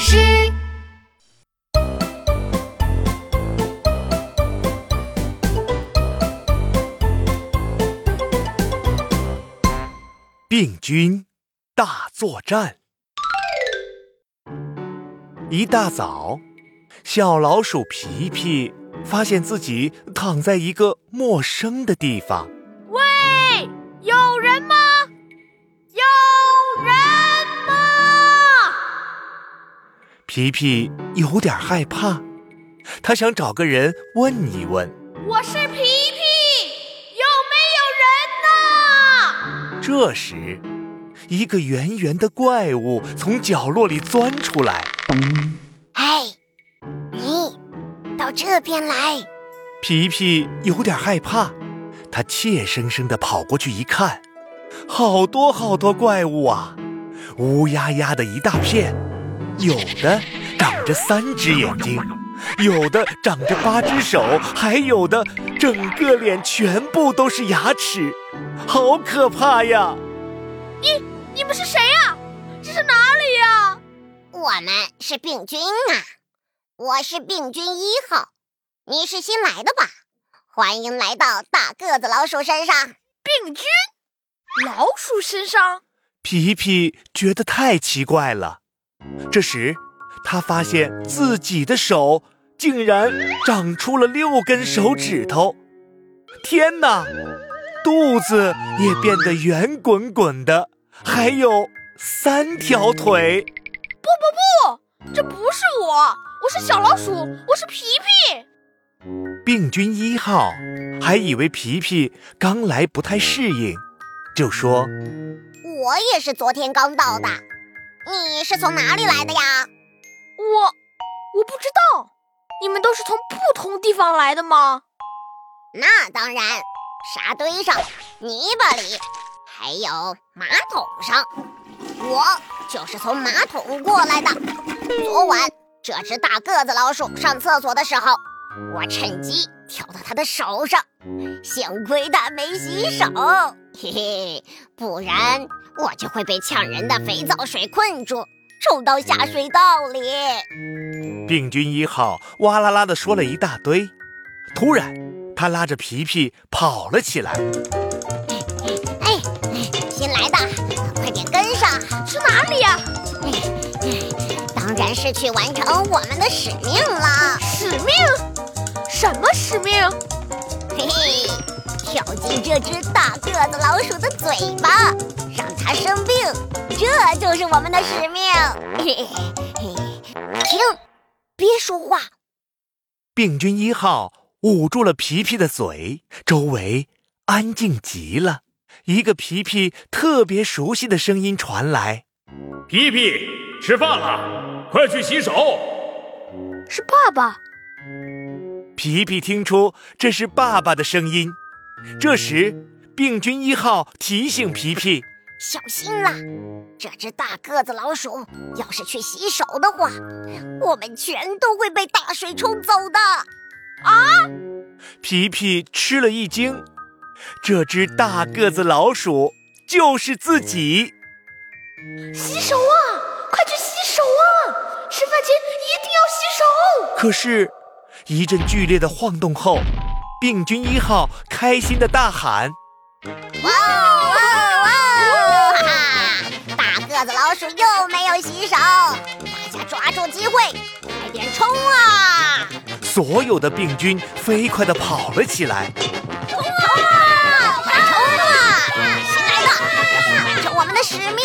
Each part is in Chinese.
师。病菌大作战。一大早，小老鼠皮皮发现自己躺在一个陌生的地方。喂，皮皮有点害怕，他想找个人问一问。我是皮皮，有没有人呢？这时，一个圆圆的怪物从角落里钻出来。哎，你到这边来！皮皮有点害怕，他怯生生地跑过去一看，好多好多怪物啊，乌压压的一大片，有的长着三只眼睛，有的长着八只手，还有的整个脸全部都是牙齿，好可怕呀！你你们是谁呀？这是哪里呀？我们是病菌啊！我是病菌一号，你是新来的吧？欢迎来到大个子老鼠身上。病菌，老鼠身上？皮皮觉得太奇怪了。这时，他发现自己的手竟然长出了六根手指头！天哪，肚子也变得圆滚滚的，还有三条腿！不不不，这不是我，我是小老鼠，我是皮皮。病菌一号还以为皮皮刚来不太适应，就说：“我也是昨天刚到的，你是从哪里来的呀？”我我不知道，你们都是从不同地方来的吗？那当然，沙堆上、泥巴里，还有马桶上，我就是从马桶过来的。昨晚这只大个子老鼠上厕所的时候，我趁机跳到它的手上，幸亏它没洗手，嘿嘿，不然我就会被呛人的肥皂水困住，冲到下水道里。病菌一号哇啦啦的说了一大堆，突然，他拉着皮皮跑了起来。哎，新来的，快点跟上！去哪里呀？当然是去完成我们的使命了。使命？什么使命？嘿嘿，跳进这只大个子老鼠的嘴巴，让它生病，这就是我们的使命。嘿嘿嘿，停，别说话。病菌一号捂住了皮皮的嘴，周围安静极了。一个皮皮特别熟悉的声音传来：“皮皮，吃饭了，快去洗手。”是爸爸。皮皮听出这是爸爸的声音。这时，病菌一号提醒皮皮：“小心啦！这只大个子老鼠要是去洗手的话，我们全都会被大水冲走的。”啊！皮皮吃了一惊，这只大个子老鼠就是自己。洗手啊！快去洗手啊！吃饭前一定要洗手。可是，一阵剧烈的晃动后，病菌一号开心的大喊：“哇哇哇！哈！大个子老鼠又没有洗手，大家抓住机会，快点冲啊！”所有的病菌飞快地跑了起来。冲啊！冲啊！新来的，完成我们的使命。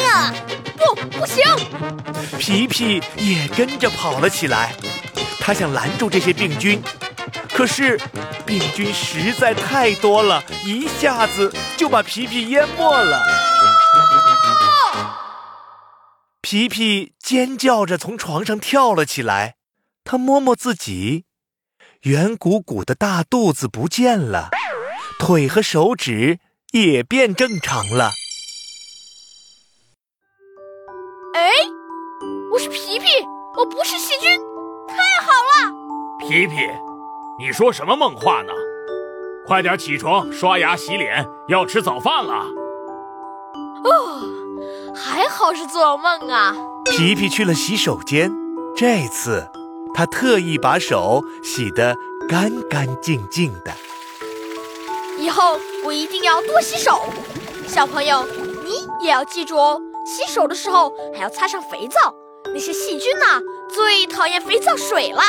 不，不行！皮皮也跟着跑了起来，他想拦住这些病菌，可是病菌实在太多了，一下子就把皮皮淹没了。皮皮尖叫着从床上跳了起来，他摸摸自己，圆鼓鼓的大肚子不见了，腿和手指也变正常了。哎，我是皮皮，我不是细菌，太好了！皮皮，你说什么梦话呢？快点起床，刷牙洗脸，要吃早饭了。哦，还好是做梦啊！皮皮去了洗手间，这次，他特意把手洗得干干净净的。以后我一定要多洗手。小朋友，你也要记住哦，洗手的时候还要擦上肥皂。那些细菌呐，最讨厌肥皂水了。